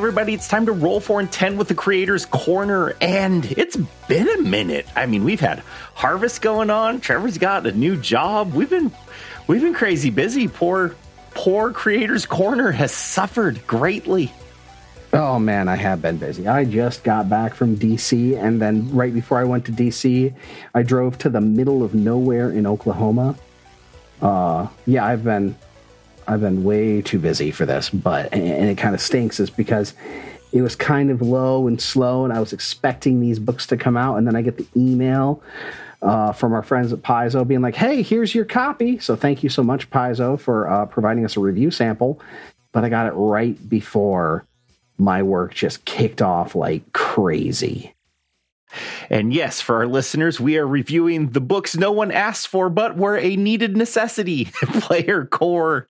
everybody, it's time to roll for intent with the Creators Corner, and it's been a minute. I mean, we've had harvest going on. Trevor's got a new job. We've been we've been crazy busy. Poor poor Creators Corner has suffered greatly. Oh man, I have been busy. I just got back from DC, and then right before I went to DC, I drove to the middle of nowhere in Oklahoma. Uh, yeah, I've been I've been way too busy for this, but and it kind of stinks is because it was kind of low and slow, and I was expecting these books to come out, and then I get the email uh, from our friends at Paizo being like, "Hey, here's your copy." So thank you so much, Paizo, for uh, providing us a review sample. But I got it right before my work just kicked off like crazy. And yes, for our listeners, we are reviewing the books no one asked for, but were a needed necessity Player Core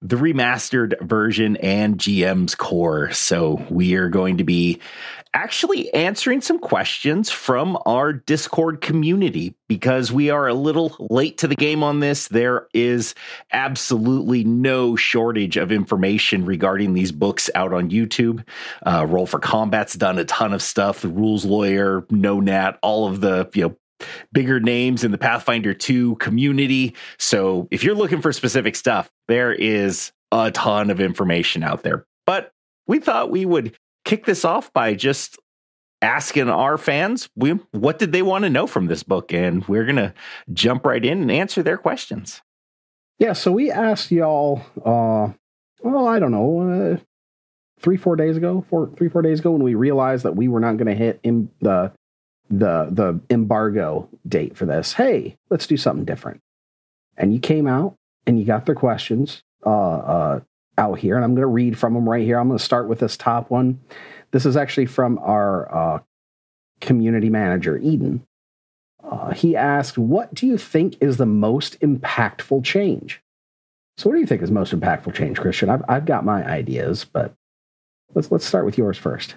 the remastered version and GM's core. So we are going to be actually answering some questions from our Discord community because we are a little late to the game on this. There is absolutely no shortage of information regarding these books out on YouTube. Uh, Roll for Combat's done a ton of stuff. The Rules Lawyer, No Nat, all of the you know bigger names in the Pathfinder 2 community. So if you're looking for specific stuff, there is a ton of information out there. But we thought we would kick this off by just asking our fans we, what did they want to know from this book and we're going to jump right in and answer their questions. Yeah, so we asked y'all uh well, I don't know, uh, 3 4 days ago, four three four days ago when we realized that we were not going to hit in the the the embargo date for this. Hey, let's do something different. And you came out and you got their questions uh, uh, out here, and I'm going to read from them right here. I'm going to start with this top one. This is actually from our uh, community manager, Eden. Uh, he asked, "What do you think is the most impactful change?" So, what do you think is most impactful change, Christian? I've I've got my ideas, but let's let's start with yours first.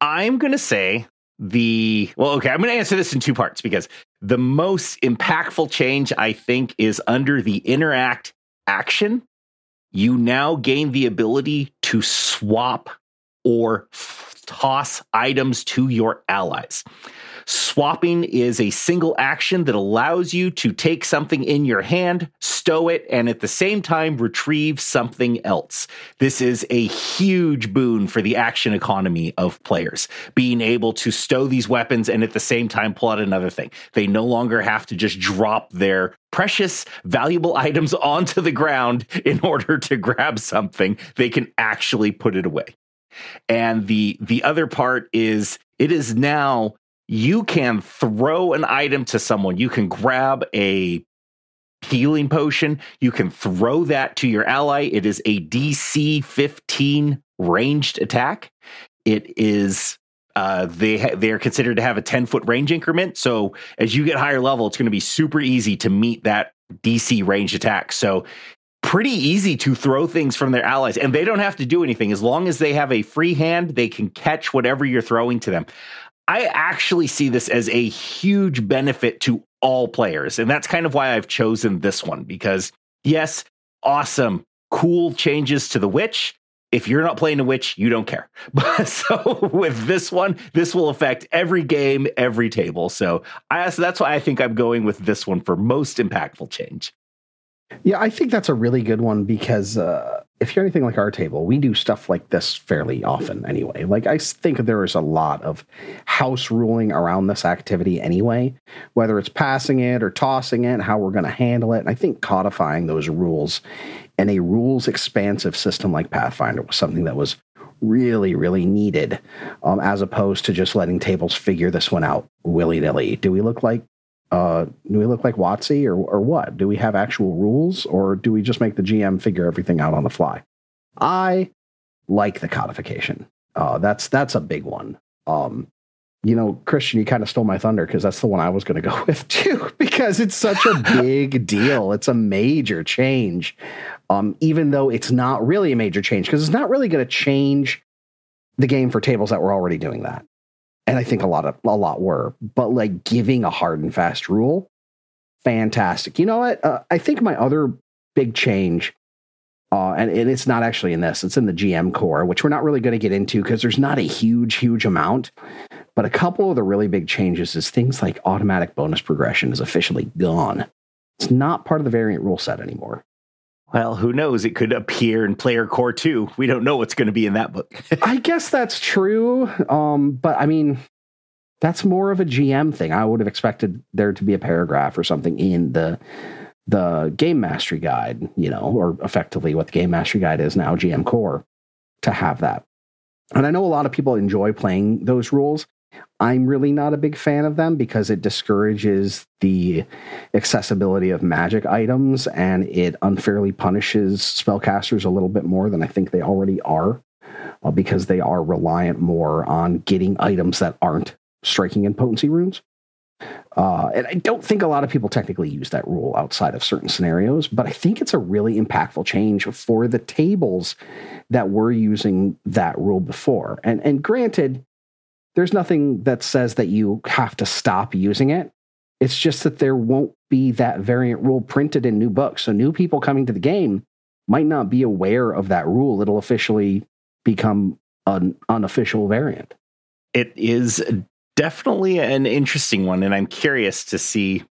I'm going to say the well okay i'm going to answer this in two parts because the most impactful change i think is under the interact action. You now gain the ability to swap or toss items to your allies Swapping is a single action that allows you to take something in your hand, stow it, and at the same time retrieve something else. This is a huge boon for the action economy of players, being able to stow these weapons and at the same time pull out another thing. They no longer have to just drop their precious, valuable items onto the ground in order to grab something. They can actually put it away. And the the other part is it is now you can throw an item to someone. You can grab a healing potion. You can throw that to your ally. It is a DC 15 ranged attack. It is uh, they ha- they are considered to have a 10 foot range increment. So as you get higher level, it's going to be super easy to meet that DC ranged attack. So pretty easy to throw things from their allies, and they don't have to do anything as long as they have a free hand. They can catch whatever you're throwing to them. I actually see this as a huge benefit to all players. And that's kind of why I've chosen this one because, yes, awesome, cool changes to the witch. If you're not playing a witch, you don't care. But so with this one, this will affect every game, every table. So I so that's why I think I'm going with this one for most impactful change. Yeah, I think that's a really good one because uh, if you're anything like our table, we do stuff like this fairly often anyway. Like, I think there is a lot of house ruling around this activity anyway, whether it's passing it or tossing it, how we're going to handle it. And I think codifying those rules in a rules expansive system like Pathfinder was something that was really, really needed, um, as opposed to just letting tables figure this one out willy nilly. Do we look like uh, do we look like WotC or or what? Do we have actual rules or do we just make the GM figure everything out on the fly? I like the codification. Uh, that's that's a big one. Um, you know, Christian, you kind of stole my thunder because that's the one I was going to go with too, because it's such a big deal. It's a major change, um, even though it's not really a major change because it's not really going to change the game for tables that were already doing that and I think a lot of a lot were, but like giving a hard and fast rule, fantastic. You know what? Uh, I think my other big change Uh, and, and it's not actually in this, it's in the GM core, which we're not really going to get into because there's not a huge, huge amount. But a couple of the really big changes is things like automatic bonus progression is officially gone. It's not part of the variant rule set anymore. Well, who knows? It could appear in Player Core 2. We don't know what's going to be in that book. I guess that's true. Um, but I mean, that's more of a GM thing. I would have expected there to be a paragraph or something in the the game mastery guide, you know, or effectively what the game mastery guide is now, GM Core, to have that. And I know a lot of people enjoy playing those rules. I'm really not a big fan of them because it discourages the accessibility of magic items and it unfairly punishes spellcasters a little bit more than I think they already are uh, because they are reliant more on getting items that aren't striking and potency runes. Uh, and I don't think a lot of people technically use that rule outside of certain scenarios, but I think it's a really impactful change for the tables that were using that rule before. And and granted, there's nothing that says that you have to stop using it. It's just that there won't be that variant rule printed in new books. So new people coming to the game might not be aware of that rule. It'll officially become an unofficial variant. It is definitely an interesting one, and I'm curious to see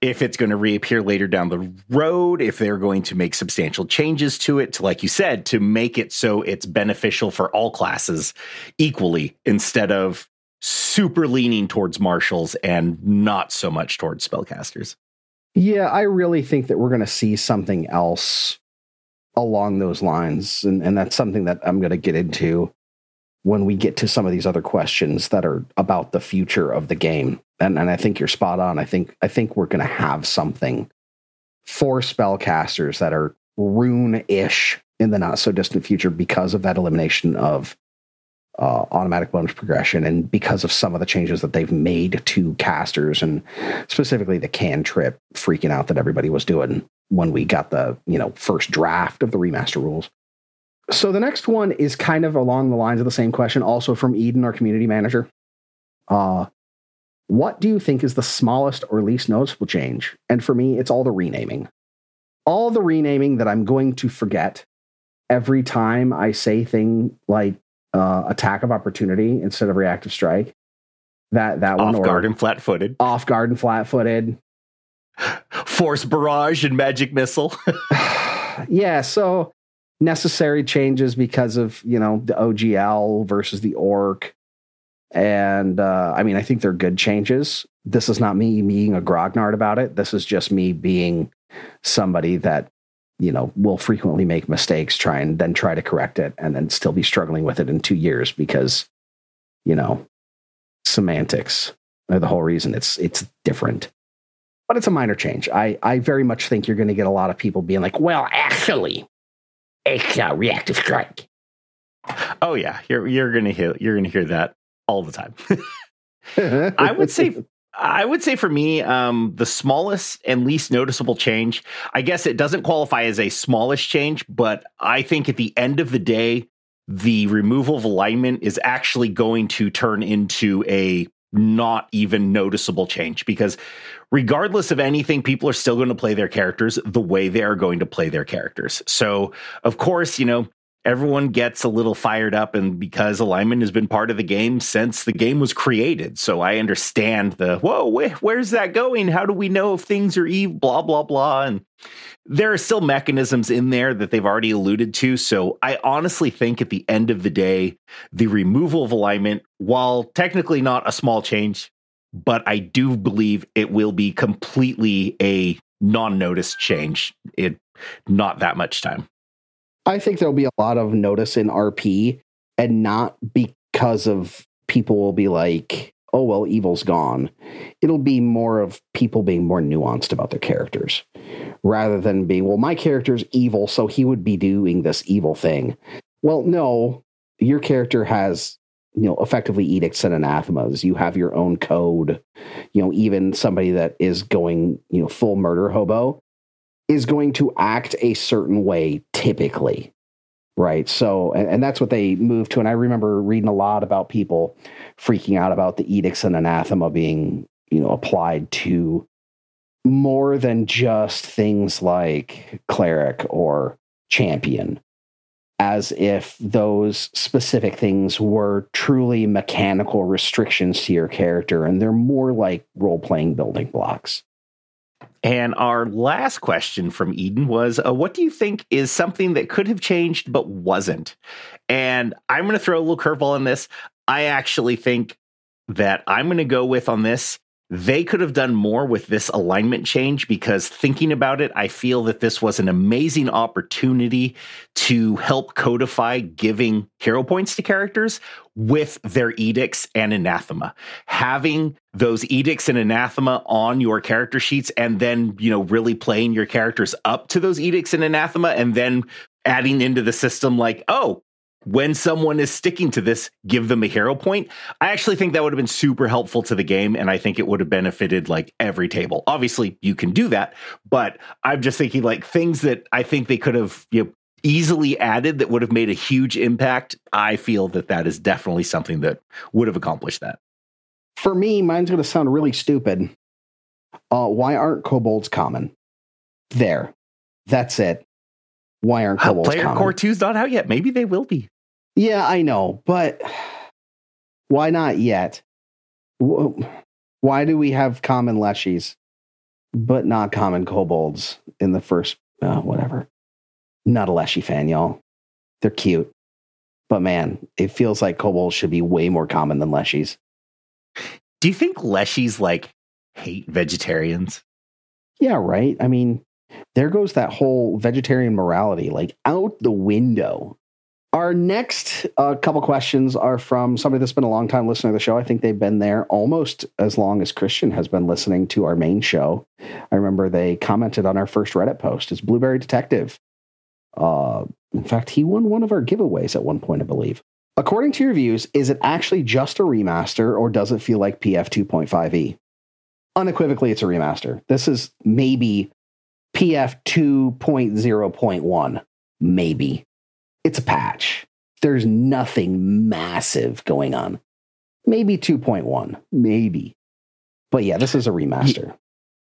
if it's going to reappear later down the road, if they're going to make substantial changes to it, to, like you said, to make it so it's beneficial for all classes equally instead of super leaning towards martials and not so much towards spellcasters. Yeah, I really think that we're going to see something else along those lines. And, and that's something that I'm going to get into when we get to some of these other questions that are about the future of the game. And, and I think you're spot on. I think I think we're going to have something for spellcasters that are rune-ish in the not so distant future because of that elimination of uh, automatic bonus progression and because of some of the changes that they've made to casters and specifically the cantrip freaking out that everybody was doing when we got the you know first draft of the remaster rules so the next one is kind of along the lines of the same question, also from Eden, our community manager. Uh, what do you think is the smallest or least noticeable change? And for me, it's all the renaming. All the renaming that I'm going to forget every time I say thing like uh, attack of opportunity instead of reactive strike. That that one off guard and flat footed. Off guard and flat footed. Force barrage and magic missile. yeah, so necessary changes because of you know the OGL versus the ORC, and uh, I mean I think they're good changes. This is not me being a grognard about it. This is just me being somebody that you know will frequently make mistakes, try and then try to correct it, and then still be struggling with it in two years because you know semantics are the whole reason it's it's different but it's a minor change. I, I very much think you're going to get a lot of people being like, well, actually, extra reactive strike. Oh yeah, you're you're gonna hear you're gonna hear that all the time. I would say I would say for me, um, the smallest and least noticeable change. I guess it doesn't qualify as a smallish change, but I think at the end of the day, the removal of alignment is actually going to turn into a not even noticeable change because regardless of anything, people are still going to play their characters the way they are going to play their characters. So, of course, you know, everyone gets a little fired up and because alignment has been part of the game since the game was created so i understand the whoa wh- where's that going how do we know if things are evil blah blah blah and there are still mechanisms in there that they've already alluded to. So i honestly think at the end of the day the removal of alignment while technically not a small change but i do believe it will be completely a non-noticed change in not that much time. I think there'll be a lot of notice in RP and not because of people will be like, oh, well, evil's gone. It'll be more of people being more nuanced about their characters rather than being, well, my character's evil, so he would be doing this evil thing. Well, no, your character has, you know, effectively edicts and anathemas. You have your own code. You know, even somebody that is going, you know, full murder hobo is going to act a certain way typically right so and, and, that's what they moved to and i remember reading a lot about people freaking out about the edicts and anathema being you know applied to more than just things like cleric or champion as if those specific things were truly mechanical restrictions to your character and they're more like role playing building blocks. And our last question from Eden was uh, What do you think is something that could have changed but wasn't? And I'm going to throw a little curveball in this. I actually think that I'm going to go with on this they could have done more with this alignment change because thinking about it, I feel that this was an amazing opportunity to help codify giving hero points to characters with their edicts and anathema. Having those edicts and anathema on your character sheets and then, you know, really playing your characters up to those edicts and anathema and then adding into the system like, oh, when someone is sticking to this, give them a hero point. I actually think that would have been super helpful to the game, and I think it would have benefited like every table. Obviously, you can do that, but I'm just thinking like things that I think they could have you know, easily added that would have made a huge impact. I feel that that is definitely something that would have accomplished that. For me, mine's going to sound really stupid. Uh, why aren't kobolds common? There, that's it. Why aren't kobolds uh, Player common? Core 2's not out yet. Maybe they will be. Yeah, I know, but why not yet? Why do we have common leshies, but not common kobolds in the first, uh, whatever? Not a leshy fan, y'all. They're cute. But man, it feels like kobolds should be way more common than leshies. Do you think leshies like hate vegetarians? Yeah, right. I mean, there goes that whole vegetarian morality like out the window our next uh, couple questions are from somebody that's been a long time listener to the show. I think they've been there almost as long as Christian has been listening to our main show. I remember they commented on our first Reddit post. It's Blueberry Detective. Uh, in fact, he won one of our giveaways at one point, I believe. According to your views, is it actually just a remaster or does it feel like PF 2.5e? Unequivocally, it's a remaster. This is maybe PF 2.0.1, maybe it's a patch. There's nothing massive going on. Maybe 2.1, maybe. But yeah, this is a remaster.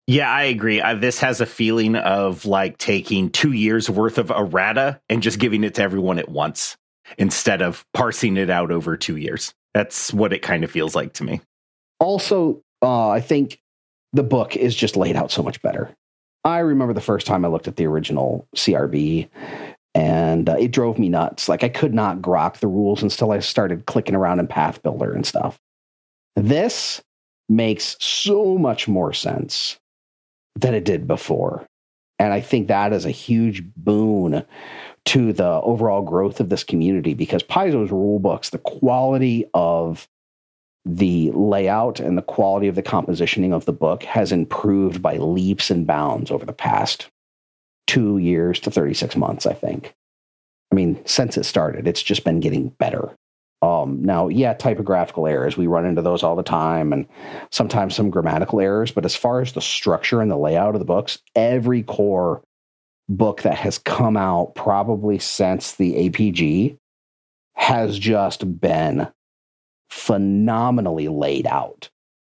Yeah, I agree. Uh, this has a feeling of like taking two years worth of errata and just giving it to everyone at once instead of parsing it out over two years. That's what it kind of feels like to me. Also, uh, I think the book is just laid out so much better. I remember the first time I looked at the original CRB and uh, it drove me nuts. Like I could not grok the rules until I started clicking around in Pathbuilder and stuff. This makes so much more sense than it did before. And I think that is a huge boon to the overall growth of this community because Paizo's rule books, the quality of the layout and the quality of the compositioning of the book has improved by leaps and bounds over the past two years to 36 months, I think. I mean, since it started, it's just been getting better. Um, now, yeah, typographical errors, we run into those all the time, and sometimes some grammatical errors. But as far as the structure and the layout of the books, every core book that has come out probably since the APG has just been phenomenally laid out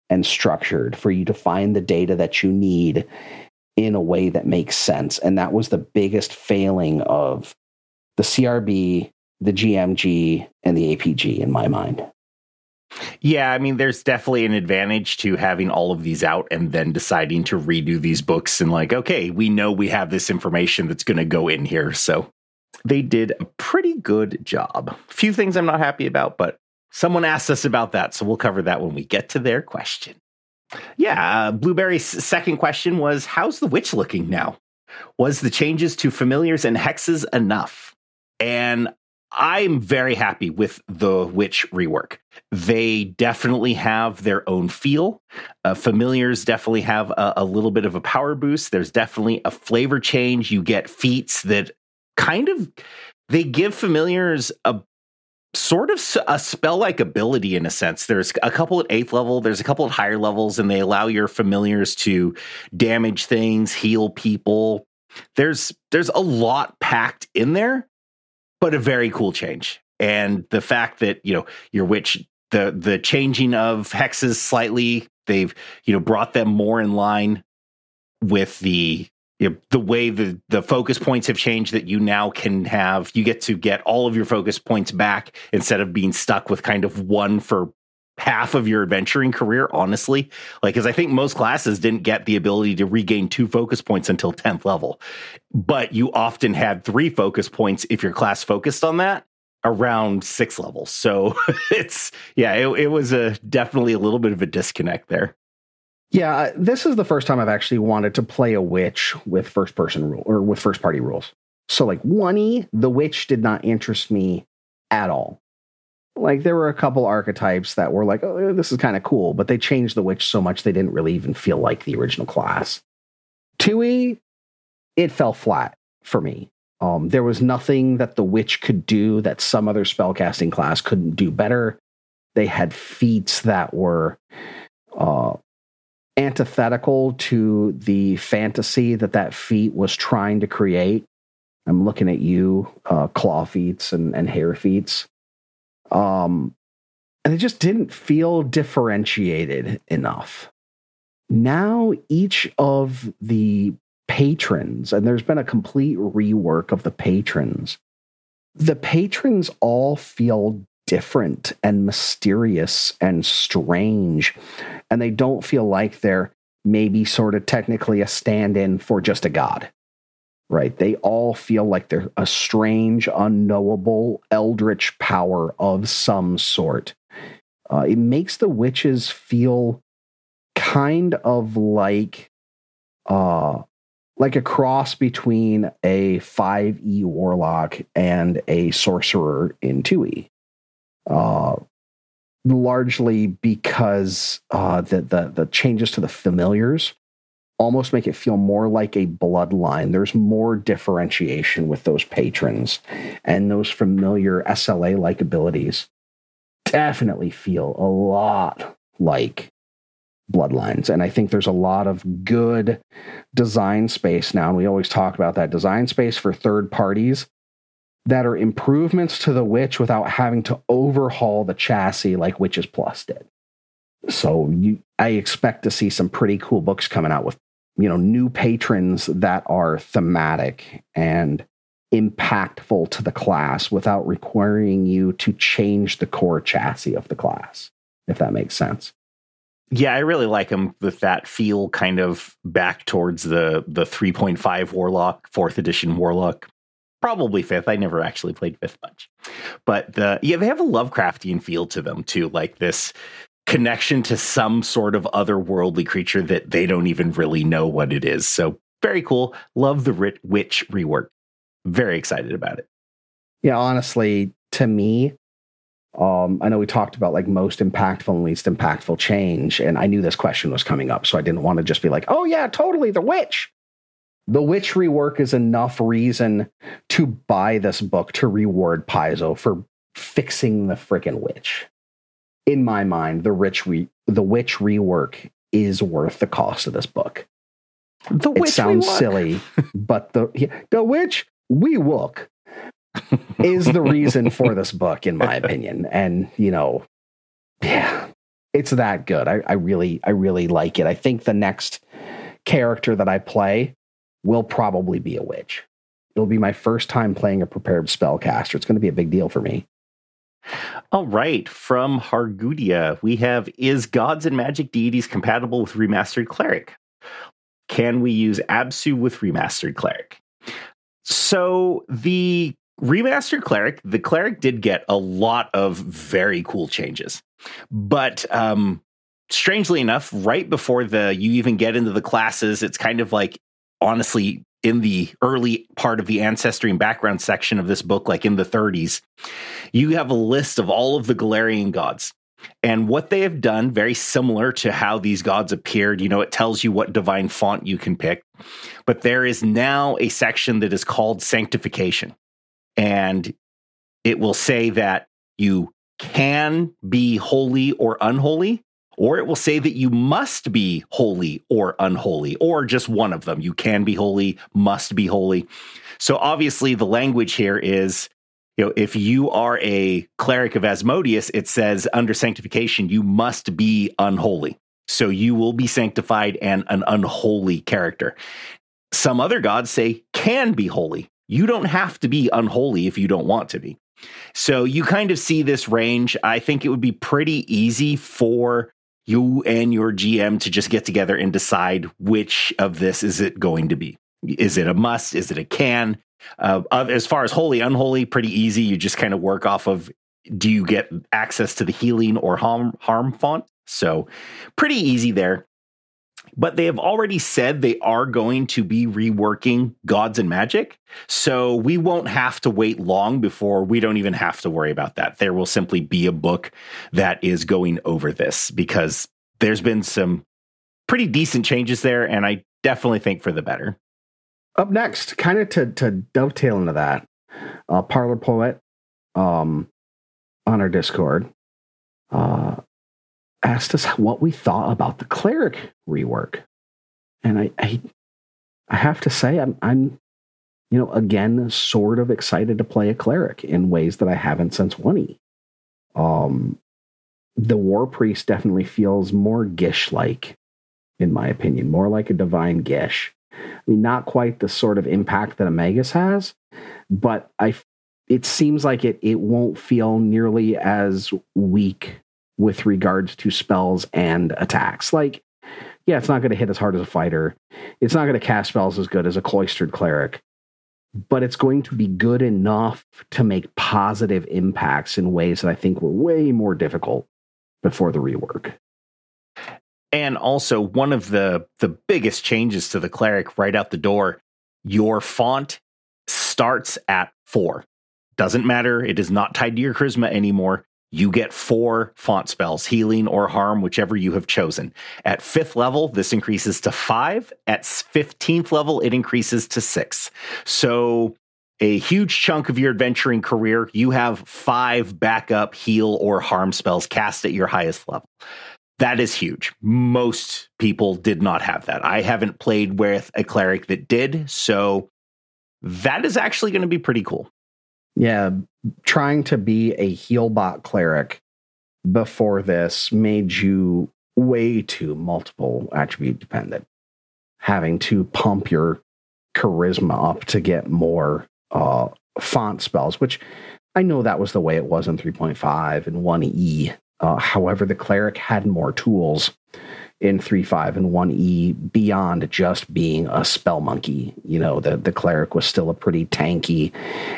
and structured for you to find the data that you need in a way that makes sense. And that was the biggest failing of the CRB, the GMG, and the APG in my mind. Yeah, I mean, there's definitely an advantage to having all of these out and then deciding to redo these books and, like, okay, we know we have this information that's going to go in here. So they did a pretty good job. A few things I'm not happy about, but someone asked us about that. So we'll cover that when we get to their question. Yeah, uh, Blueberry's second question was How's the witch looking now? Was the changes to familiars and hexes enough? And I'm very happy with the witch rework. They definitely have their own feel. Uh, familiars definitely have a, a little bit of a power boost. There's definitely a flavor change. You get feats that kind of they give familiars a sort of a spell like ability in a sense. There's a couple at eighth level, there's a couple at higher levels, and they allow your familiars to damage things, heal people. There's there's a lot packed in there, but a very cool change. And the fact that, you know, your witch the the changing of hexes slightly, they've, you know, brought them more in line with the you know, the way the the focus points have changed that you now can have you get to get all of your focus points back instead of being stuck with kind of one for half of your adventuring career honestly. Like because i think most classes didn't get the ability to regain two focus points until 10th level. But you often had three focus points if your class focused on that around six levels so it's yeah it, it was a definitely a little bit of a disconnect there Yeah, this is the first time I've actually wanted to play a witch with first person rule or with first party rules. So like one E, the witch did not interest me at all. Like there were a couple archetypes that were like, oh, this is kind of cool, but they changed the witch so much they didn't really even feel like the original class. 2E, it fell flat for me. Um, there was nothing that the witch could do that some other spellcasting class couldn't do better. They had feats that were uh, antithetical to the fantasy that that feat was trying to create. I'm looking at you, uh, claw feats and, and hair feats. Um, and it just didn't feel differentiated enough. Now, each of the patrons, and there's been a complete rework of the patrons, the patrons all feel different and mysterious and strange. And they don't feel like they're maybe sort of technically a stand in for just a god, right? They all feel like they're a strange, unknowable, eldritch power of some sort. Uh, it makes the witches feel kind of like uh like a cross between a 5e warlock and a sorcerer in 2e uh, largely because uh, the, the the changes to the familiars almost make it feel more like a bloodline. There's more differentiation with those patrons, and those familiar SLA like abilities definitely feel a lot like bloodlines. And I think there's a lot of good design space now. And we always talk about that design space for third parties that are improvements to the Witch without having to overhaul the chassis like Witches Plus did. So you, I expect to see some pretty cool books coming out with you know new patrons that are thematic and impactful to the class without requiring you to change the core chassis of the class if that makes sense yeah i really like them with that feel kind of back towards the the 3.5 warlock fourth edition warlock probably fifth. I never actually played fifth much, but the yeah, they have a Lovecraftian feel to them too, like this connection to some sort of otherworldly creature that they don't even really know what it is. So very cool. Love the witch rework. Very excited about it. Yeah, honestly, to me, um, I know we talked about like most impactful and least impactful change, and I knew this question was coming up, so I didn't want to just be like, "Oh yeah, totally, the witch." The Witch rework is enough reason to buy this book to reward Paizo for fixing the freaking witch. In my mind, the rich re- the witch rework is worth the cost of this book. The it witch sounds rework. silly, but the yeah, the witch we look is the reason for this book, in my opinion. And you know, yeah, it's that good. I, I really, I really like it. I think the next character that I play will probably be a witch. It'll be my first time playing a prepared spellcaster. It's going to be a big deal for me. All right, from Hargudia, we have Is gods and magic deities compatible with remastered cleric? Can we use Apsu with remastered cleric? So, the remastered cleric, the cleric did get a lot of very cool changes. But um, strangely enough, right before the you even get into the classes, it's kind of like honestly in the early part of the ancestry and background section of this book, like in the 30s, you have a list of all of the Golarion gods. And what they have done, very similar to how these gods appeared, you know, it tells you what divine font you can pick. But there is now a section that is called sanctification. And it will say that you can be holy or unholy, or it will say that you must be holy or unholy, or just one of them. You can be holy, must be holy. So obviously, the language here is you know, if you are a cleric of Asmodeus, it says under sanctification, you must be unholy. So you will be sanctified and an unholy character. some other gods say can be holy. You don't have to be unholy if you don't want to be. So you kind of see this range. I think it would be pretty easy for you and your GM to just get together and decide which of this is it going to be. Is it a must? Is it a can? Uh, as far as holy, unholy, pretty easy. You just kind of work off of do you get access to the healing or harm, harm font? So pretty easy there. But they have already said they are going to be reworking Gods and Magic. So we won't have to wait long before we don't even have to worry about that. There will simply be a book that is going over this because there's been some pretty decent changes there. And I definitely think for the better. Up next, kind of to, to dovetail into that, uh, Parlor Poet um, on our Discord uh, asked us what we thought about the cleric rework, and I, I, I have to say, I'm, I'm, you know, again, sort of excited to play a cleric in ways that I haven't since one e. Um, the war priest definitely feels more gish like, in my opinion, more like a divine gish. I mean, not quite the sort of impact that a magus has, but I it seems like it it won't feel nearly as weak with regards to spells and attacks. Like, yeah, it's not going to hit as hard as a fighter. It's not going to cast spells as good as a cloistered cleric, but it's going to be good enough to make positive impacts in ways that I think were way more difficult before the rework. And also, one of the the biggest changes to the cleric right out the door, your font starts at four. Doesn't matter. It is not tied to your charisma anymore. You get four font spells, healing or harm, whichever you have chosen. At fifth level, this increases to five. At 15th level, it increases to six. So, a huge chunk of your adventuring career, you have five backup heal or harm spells cast at your highest level. That is huge. Most people did not have that. I haven't played with a cleric that did. So, that is actually going to be pretty cool. Yeah, trying to be a healbot cleric before this made you way too multiple attribute dependent, having to pump your charisma up to get more uh, font spells, which I know that was the way it was in 3.5 and 1E. Uh, however, the cleric had more tools in 3.5 and 1e beyond just being a spell monkey. You know the, the cleric was still a pretty tanky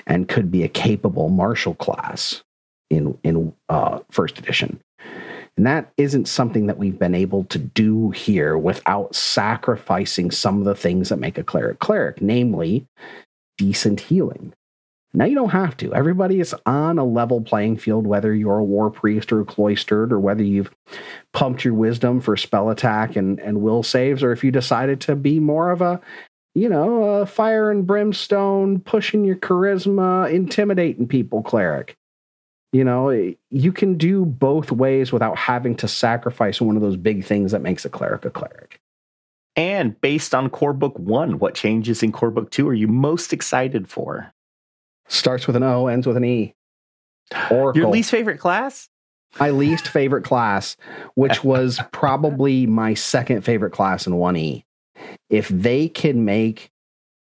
and could be a capable martial class in in uh, first edition. And that isn't something that we've been able to do here without sacrificing some of the things that make a cleric cleric namely decent healing now you don't have to. Everybody is on a level playing field, whether you're a war priest or a cloistered, or whether you've pumped your wisdom for spell attack and, and will saves, or if you decided to be more of a, you know, a fire and brimstone, pushing your charisma, intimidating people cleric. You know, you can do both ways without having to sacrifice one of those big things that makes a cleric a cleric. And based on core book one, what changes in core book two are you most excited for? Starts with an O, ends with an E. Oracle. Your least favorite class? My least favorite class, which was probably my second favorite class in 1E. If they can make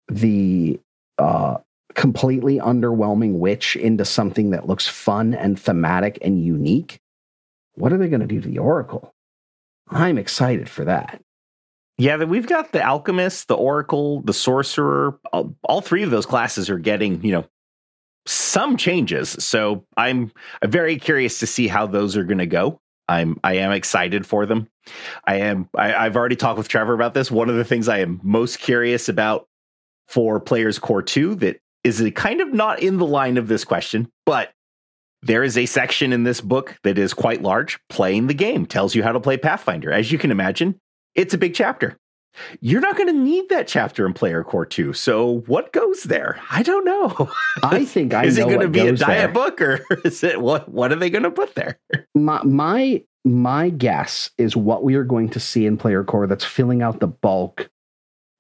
the uh, completely underwhelming witch into something that looks fun and thematic and unique, what are they going to do to the Oracle? I'm excited for that. Yeah, we've got the alchemist, the oracle, the sorcerer. All, all, three of those classes are getting, you know, some changes. So I'm very curious to see how those are going to go. I'm I am excited for them. I am I, I've already talked with Trevor about this. One of the things I am most curious about for Players Core 2 that is kind of not in the line of this question, but there is a section in this book that is quite large. Playing the game tells you how to play Pathfinder. As you can imagine, it's a big chapter. You're not going to need that chapter in Player Core 2. So what goes there? I don't know. I think I is it going to be a diet there. book or is it what what are they going to put there? My my my guess is what we are going to see in Player Core that's filling out the bulk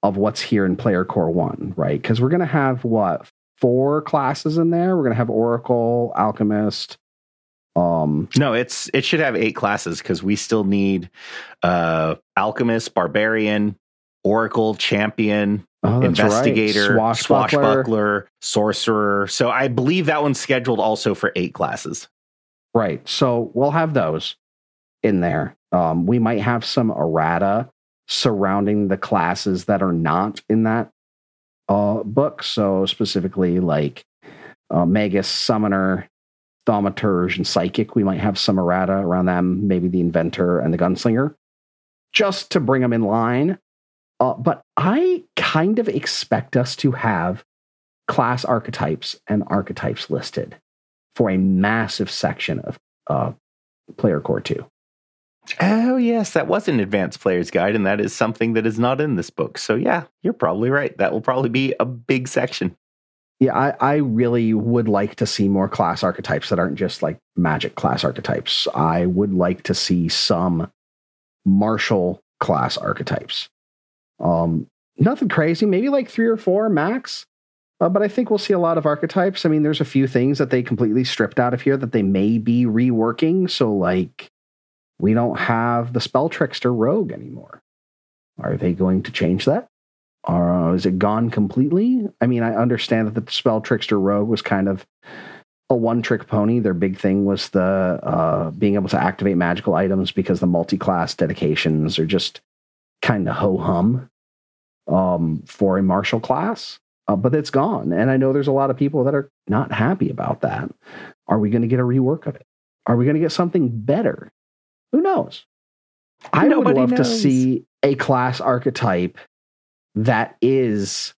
of what's here in Player Core 1, right? Cuz we're going to have what four classes in there. We're going to have Oracle, Alchemist, um, no, it's it should have eight classes because we still need uh, alchemist, barbarian, oracle, champion, Oh, investigator, right. Swashbuckler. swashbuckler, sorcerer. So I believe that one's scheduled also for eight classes. Right. So we'll have those in there. Um, we might have some errata surrounding the classes that are not in that uh, book. So specifically, like uh, Magus, Summoner, Thaumaturge, and Psychic, we might have some errata around them. Maybe the Inventor and the Gunslinger, just to bring them in line. Uh, but I kind of expect us to have class archetypes and archetypes listed for a massive section of uh, Player Core 2. Oh, yes, that was an advanced player's guide, and that is something that is not in this book. So, yeah, you're probably right. That will probably be a big section. Yeah, I, I really would like to see more class archetypes that aren't just like magic class archetypes. I would like to see some martial class archetypes. Um, nothing crazy, maybe like three or four max. Uh, but I think we'll see a lot of archetypes. I mean, there's a few things that they completely stripped out of here that they may be reworking. So, like, we don't have the spell trickster rogue anymore. Are they going to change that? Or uh, is it gone completely? I mean, I understand that the spell trickster rogue was kind of a one trick pony. Their big thing was the uh, being able to activate magical items because the multi class dedications are just kind of ho hum um, for a martial class. Uh, but it's gone. And I know there's a lot of people that are not happy about that. Are we going to get a rework of it? Are we going to get something better? Who knows? I Nobody would love to see a class archetype that is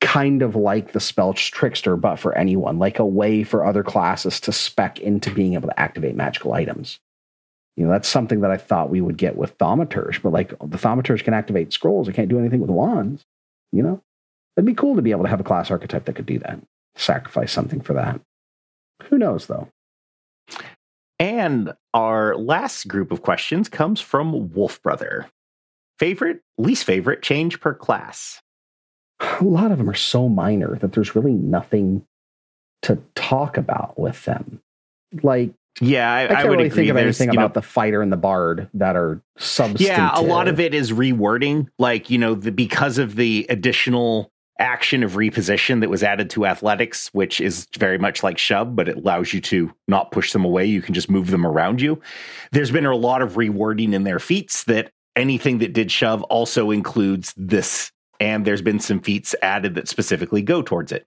kind of like the spell trickster, but for anyone, like a way for other classes to spec into being able to activate magical items. You know, that's something that I thought we would get with Thaumaturge, but like the Thaumaturge can activate scrolls, it can't do anything with wands. You know, it'd be cool to be able to have a class archetype that could do that. Sacrifice something for that. Who knows, though? And our last group of questions comes from Wolf Brother. Favorite, least favorite change per class? A lot of them are so minor that there's really nothing to talk about with them. Like, Yeah, I, I I can't would really agree. think of There's, anything you know, about the fighter and the bard that are substantive. Yeah, a lot of it is rewording, like you know, the, because of the additional action of reposition that was added to athletics, which is very much like shove, but it allows you to not push them away. You can just move them around you. There's been a lot of rewording in their feats that anything that did shove also includes this, and there's been some feats added that specifically go towards it.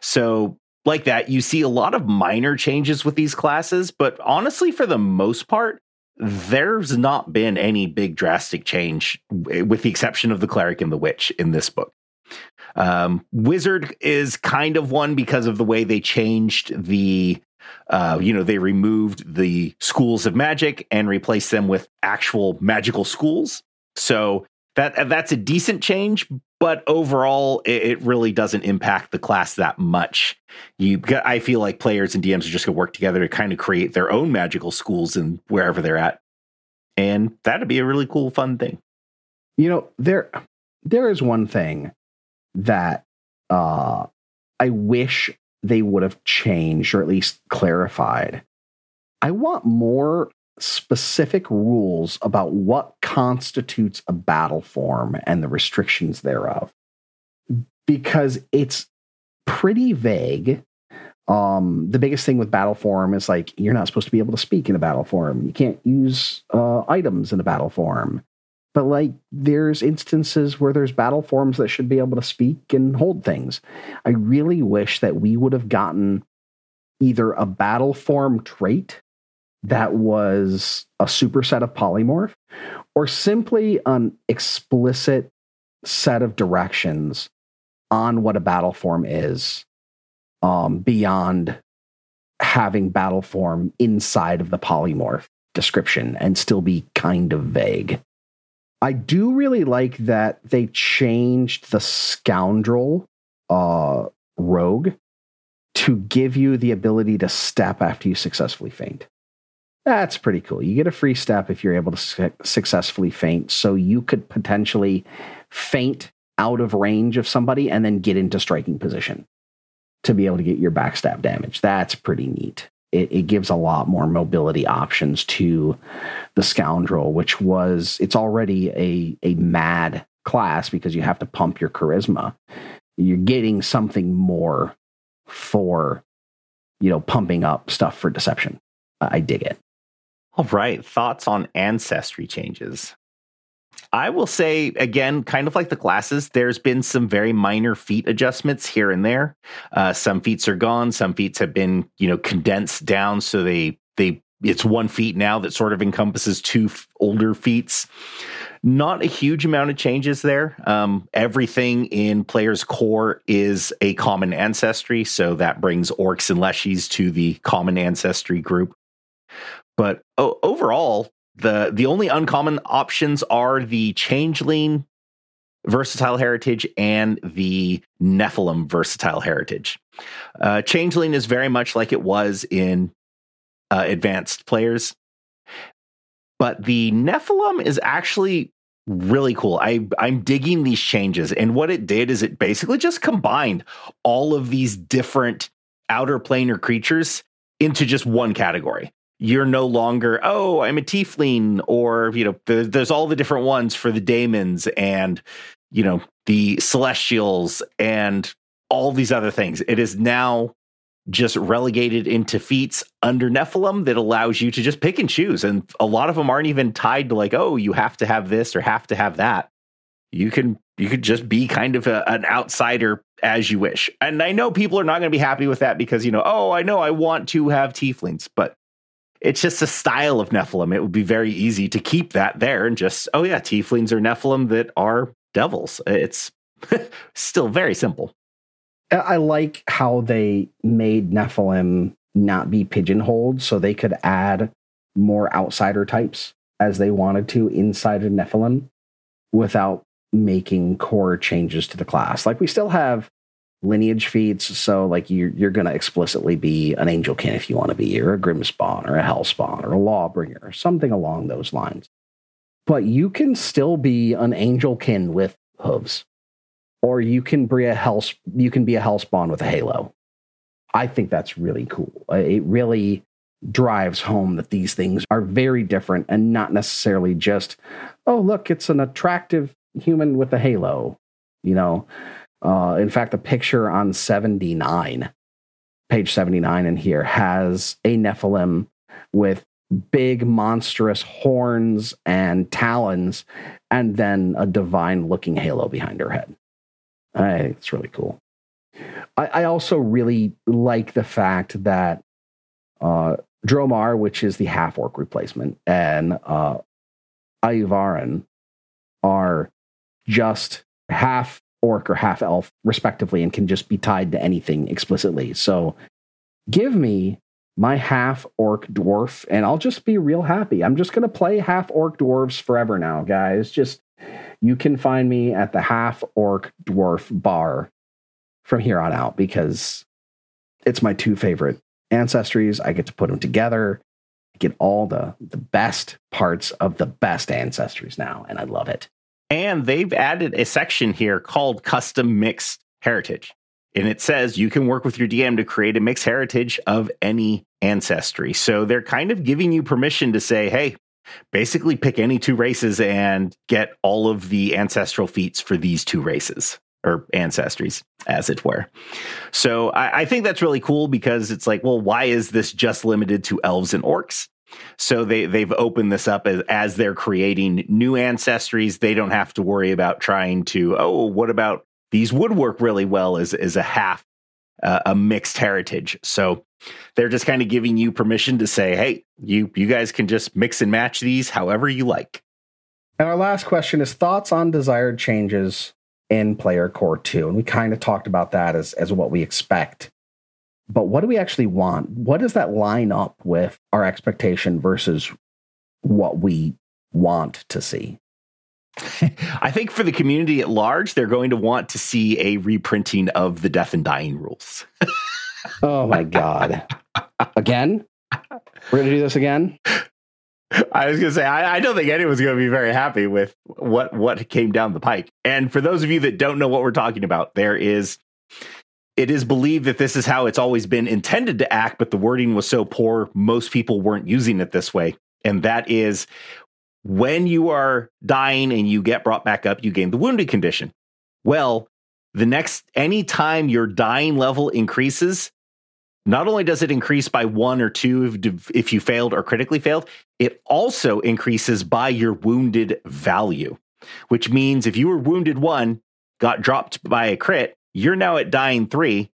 So like that, you see a lot of minor changes with these classes, but honestly, for the most part, there's not been any big drastic change, with the exception of the cleric and the witch in this book. Um, Wizard is kind of one because of the way they changed the, uh, you know, they removed the schools of magic and replaced them with actual magical schools. So that that's a decent change, but overall, it, it really doesn't impact the class that much. You, I feel like players and DMs are just going to work together to kind of create their own magical schools and wherever they're at, and that'd be a really cool, fun thing. You know, there there is one thing that uh I wish they would have changed or at least clarified. I want more specific rules about what constitutes a battle form and the restrictions thereof. Because it's pretty vague. Um, the biggest thing with battle form is like you're not supposed to be able to speak in a battle form. You can't use uh, items in a battle form. But like there's instances where there's battle forms that should be able to speak and hold things. I really wish that we would have gotten either a battle form trait that was a superset of polymorph or simply an explicit set of directions on what a battle form is um, beyond having battle form inside of the polymorph description and still be kind of vague. I do really like that they changed the scoundrel uh, rogue to give you the ability to step after you successfully feint. That's pretty cool. You get a free step if you're able to su- successfully feint. So you could potentially feint out of range of somebody and then get into striking position to be able to get your backstab damage. That's pretty neat. It, it gives a lot more mobility options to the scoundrel, which was it's already a a mad class because you have to pump your charisma. You're getting something more for, you know, pumping up stuff for deception. I dig it. All right. Thoughts on ancestry changes? I will say again, kind of like the classes, there's been some very minor feat adjustments here and there. Uh, some feats are gone. Some feats have been, you know, condensed down so they they it's one feat now that sort of encompasses two f- older feats. Not a huge amount of changes there. Um, everything in player's core is a common ancestry, so that brings orcs and leshies to the common ancestry group. But oh, overall, the the only uncommon options are the changeling versatile heritage and the Nephilim versatile heritage. Uh, changeling is very much like it was in uh, advanced players, but the Nephilim is actually really cool. I I'm digging these changes, and what it did is it basically just combined all of these different outer planar creatures into just one category you're no longer oh i'm a tiefling or you know the, there's all the different ones for the daemons and you know the celestials and all these other things. It is now just relegated into feats under nephilim that allows you to just pick and choose and a lot of them aren't even tied to like oh you have to have this or have to have that. You can you could just be kind of a, an outsider as you wish. And i know people are not going to be happy with that because you know oh i know i want to have tieflings but it's just a style of Nephilim. It would be very easy to keep that there and just, oh yeah, tieflings are Nephilim that are devils. It's still very simple. I like how they made Nephilim not be pigeonholed so they could add more outsider types as they wanted to inside of Nephilim without making core changes to the class. Like we still have lineage feats. So like you're you're gonna explicitly be an angelkin if you want to be, or a grimspawn, or a hellspawn, or a lawbringer, or something along those lines. But you can still be an angelkin with hooves, or you can be a hell you can be a hellspawn with a halo. I think that's really cool. It really drives home that these things are very different and not necessarily just, oh look, it's an attractive human with a halo. You know, uh, in fact, the picture on 79, page 79 in here, has a Nephilim with big, monstrous horns and talons, and then a divine looking halo behind her head. I think it's really cool. I, I also really like the fact that uh, Dromaar, which is the half orc replacement, and uh, Aiuvarin are just half orc or half elf, respectively, and can just be tied to anything explicitly. So give me my half orc dwarf, and I'll just be real happy. I'm just going to play half orc dwarves forever now, guys. Just you can find me at the half orc dwarf bar from here on out because it's my two favorite ancestries. I get to put them together, I get all the the best parts of the best ancestries now, and I love it. And they've added a section here called custom mixed heritage. And it says you can work with your DM to create a mixed heritage of any ancestry. So they're kind of giving you permission to say, hey, basically pick any two races and get all of the ancestral feats for these two races or ancestries, as it were. So I, I, think that's really cool because it's like, well, why is this just limited to elves and orcs? So they they've opened this up as as they're creating new ancestries. They don't have to worry about trying to oh, what about these would work really well as as a half uh, a mixed heritage. So they're just kind of giving you permission to say, hey, you you guys can just mix and match these however you like. And our last question is thoughts on desired changes in player core 2 and we kind of talked about that as as what we expect but what do we actually want? What does that line up with our expectation versus what we want to see? I think for the community at large, they're going to want to see a reprinting of the death and dying rules. oh my God. Again? We're going to do this again? I was going to say, I, I, don't think anyone's going to be very happy with what, what came down the pike. And for those of you that don't know what we're talking about, there is it is believed that this is how it's always been intended to act, but the wording was so poor, most people weren't using it this way. And that is when you are dying and you get brought back up, you gain the wounded condition. Well, the next any time your dying level increases, not only does it increase by one or two if, if you failed or critically failed, it also increases by your wounded value, which means if you were wounded one, got dropped by a crit, you're now at dying three.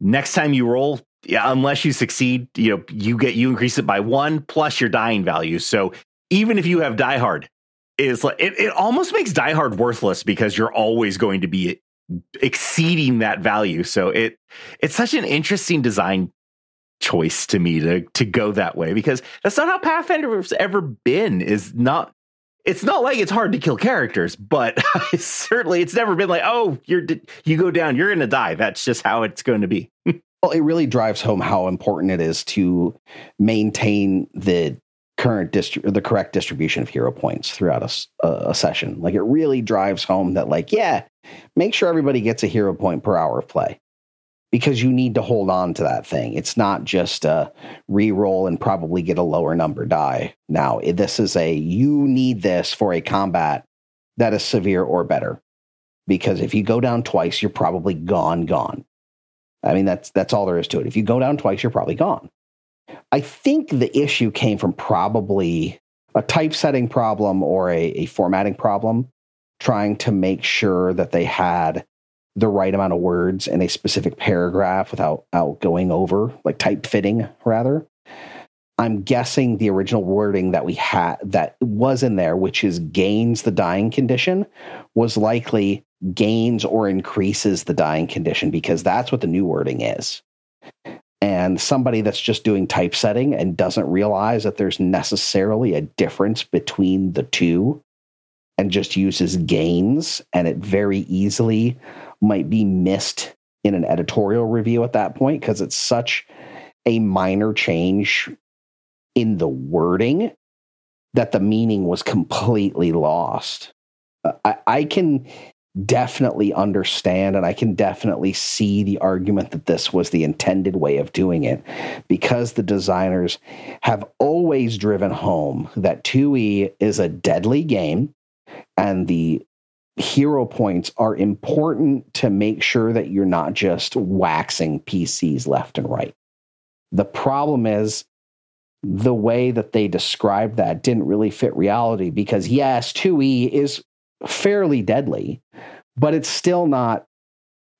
Next time you roll, yeah, unless you succeed, you know, you get you increase it by one plus your dying value. So even if you have Diehard, is like it, it almost makes Diehard worthless because you're always going to be exceeding that value. So it it's such an interesting design choice to me to to go that way because that's not how Pathfinder has ever been. Is not it's not like it's hard to kill characters, but certainly it's never been like, oh, you're you go down, you're going to die. That's just how it's going to be. well, it really drives home how important it is to maintain the current distri- the correct distribution of hero points throughout a, a, session. Like it really drives home that like, yeah, make sure everybody gets a hero point per hour of play because you need to hold on to that thing. It's not just a re-roll and probably get a lower number die. Now, this is a you need this for a combat that is severe or better. Because if you go down twice, you're probably gone, gone. I mean, that's that's all there is to it. If you go down twice, you're probably gone. I think the issue came from probably a typesetting problem or a, a formatting problem, trying to make sure that they had the right amount of words in a specific paragraph without, without going over, like type fitting rather. I'm guessing the original wording that we had that was in there, which is gains the dying condition, was likely gains or increases the dying condition because that's what the new wording is and somebody that's just doing typesetting and doesn't realize that there's necessarily a difference between the two and just uses gains and it very easily might be missed in an editorial review at that point because it's such a minor change in the wording that the meaning was completely lost. Uh, I, I can definitely understand and I can definitely see the argument that this was the intended way of doing it because the designers have always driven home that 2E is a deadly game and the hero points are important to make sure that you're not just waxing PCs left and right. The problem is the way that they described that didn't really fit reality because yes, 2E is fairly deadly, but it's still not,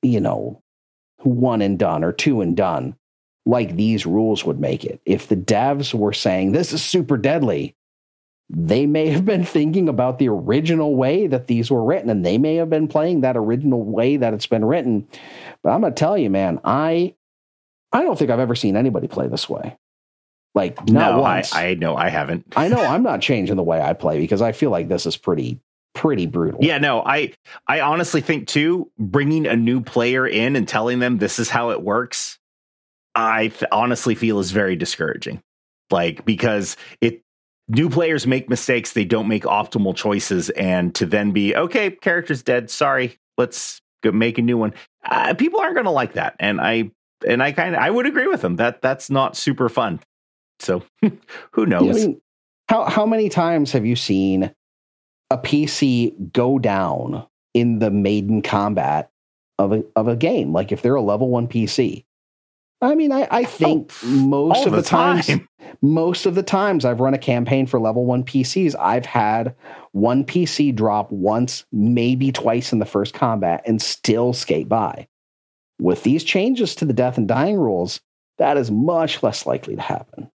you know, one and done or two and done like these rules would make it. If the devs were saying this is super deadly, they may have been thinking about the original way that these were written and they may have been playing that original way that it's been written. But I'm going to tell you, man, I I don't think I've ever seen anybody play this way. Like not no, once. I, I know I haven't. I know I'm not changing the way I play because I feel like this is pretty pretty brutal. Yeah, no, I I honestly think too bringing a new player in and telling them this is how it works, I th- honestly feel is very discouraging. Like because it new players make mistakes, they don't make optimal choices and to then be okay, character's dead, sorry, let's go make a new one. Uh, people aren't going to like that and I and I kind of I would agree with them that that's not super fun. So who knows? I mean, how how many times have you seen a PC go down in the maiden combat of a of a game. Like if they're a level one PC. I mean, I, I think oh, most of the, the times, time. most of the times I've run a campaign for level one PCs, I've had one PC drop once, maybe twice in the first combat, and still skate by. With these changes to the death and dying rules, that is much less likely to happen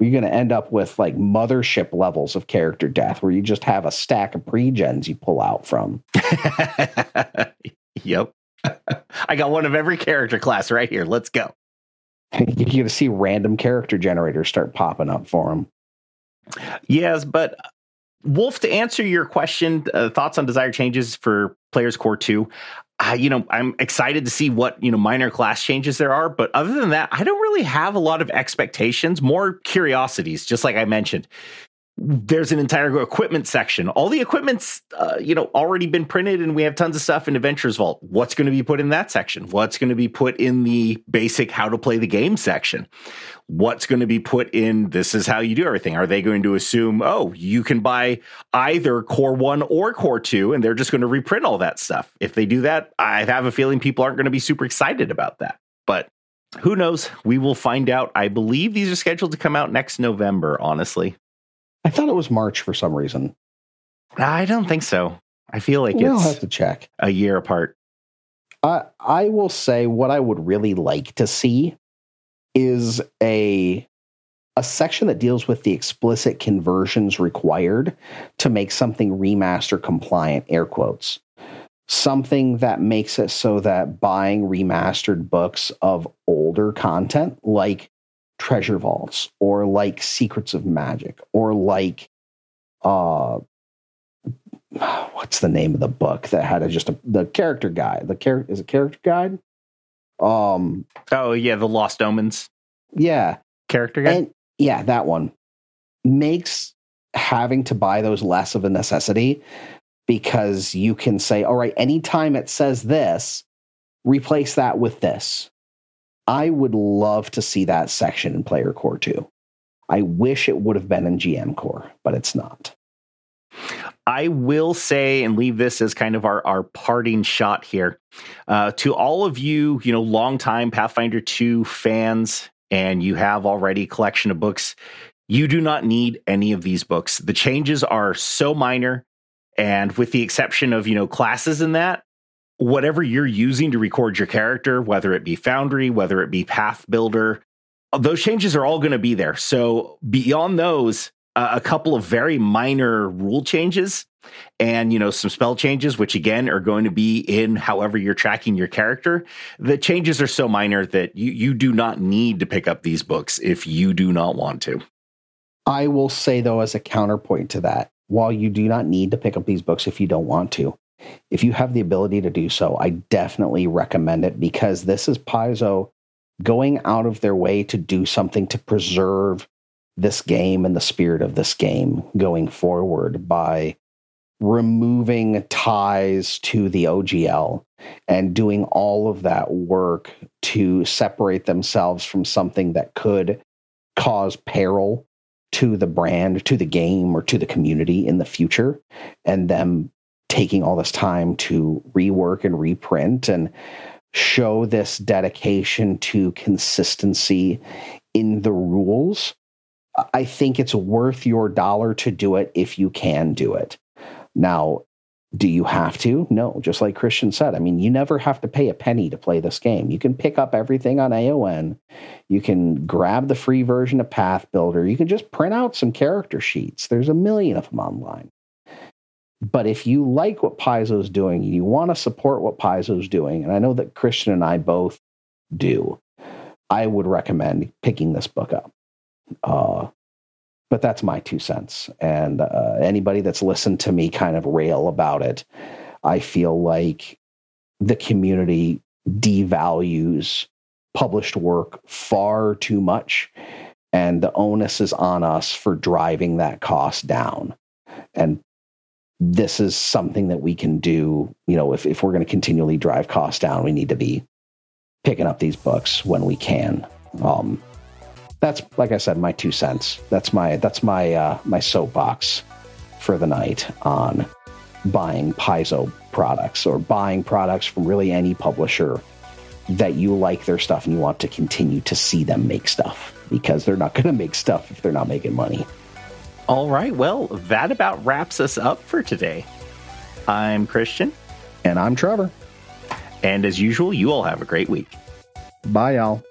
you're going to end up with like mothership levels of character death where you just have a stack of pre-gens you pull out from. yep. I got one of every character class right here. Let's go. You're going to see random character generators start popping up for them. Yes, but Wolf, to answer your question, uh, thoughts on desire changes for Players Core 2, I, you know, I'm excited to see what, you know, minor class changes there are. But other than that, I don't really have a lot of expectations, more curiosities, just like I mentioned. There's an entire equipment section. All the equipment's, uh, you know, already been printed, and we have tons of stuff in Adventures Vault. What's going to be put in that section? What's going to be put in the basic how to play the game section? What's going to be put in this is how you do everything? Are they going to assume, oh, you can buy either Core One or Core Two, and they're just going to reprint all that stuff? If they do that, I have a feeling people aren't going to be super excited about that. But who knows? We will find out. I believe these are scheduled to come out next November, honestly. I thought it was March for some reason. I don't think so. I feel like we'll it's have to check a year apart. I I will say what I would really like to see is a a section that deals with the explicit conversions required to make something remaster compliant air quotes something that makes it so that buying remastered books of older content like treasure vaults or like secrets of magic or like uh what's the name of the book that had a, just a the character guide the character is a character guide? Um oh yeah the lost omens. Yeah. Character guide? And, yeah that one makes having to buy those less of a necessity because you can say all right anytime it says this replace that with this I would love to see that section in Player Core 2. I wish it would have been in GM Core, but it's not. I will say and leave this as kind of our, our parting shot here. Uh, to all of you, you know, longtime Pathfinder 2 fans, and you have already a collection of books, you do not need any of these books. The changes are so minor. And with the exception of, you know, classes in that, whatever you're using to record your character, whether it be Foundry, whether it be Pathbuilder, those changes are all going to be there. So beyond those, uh, a couple of very minor rule changes and you know some spell changes which again are going to be in however you're tracking your character the changes are so minor that you you do not need to pick up these books if you do not want to i will say though as a counterpoint to that while you do not need to pick up these books if you don't want to if you have the ability to do so, I definitely recommend it because this is Paizo going out of their way to do something to preserve this game and the spirit of this game going forward by removing ties to the OGL and doing all of that work to separate themselves from something that could cause peril to the brand, to the game, or to the community in the future, and them taking all this time to rework and reprint and show this dedication to consistency in the rules, I think it's worth your dollar to do it if you can do it. Now, do you have to? No, just like Christian said. I mean, you never have to pay a penny to play this game. You can pick up everything on AON. You can grab the free version of Pathbuilder. You can just print out some character sheets. There's a million of them online. But if you like what Paizo's doing, you want to support what Paizo's doing, and I know that Christian and I both do, I would recommend picking this book up. Uh, but that's my two cents. And uh, anybody that's listened to me kind of rail about it, I feel like the community devalues published work far too much. And the onus is on us for driving that cost down. And this is something that we can do. You know, if, if we're going to continually drive costs down, we need to be picking up these books when we can. Um, that's like I said, my two cents. That's my that's my uh, my soapbox for the night on buying Paizo products or buying products from really any publisher that you like their stuff and you want to continue to see them make stuff because they're not going to make stuff if they're not making money. All right. Well, that about wraps us up for today. I'm Christian. And I'm Trevor. And as usual, you all have a great week. Bye, y'all.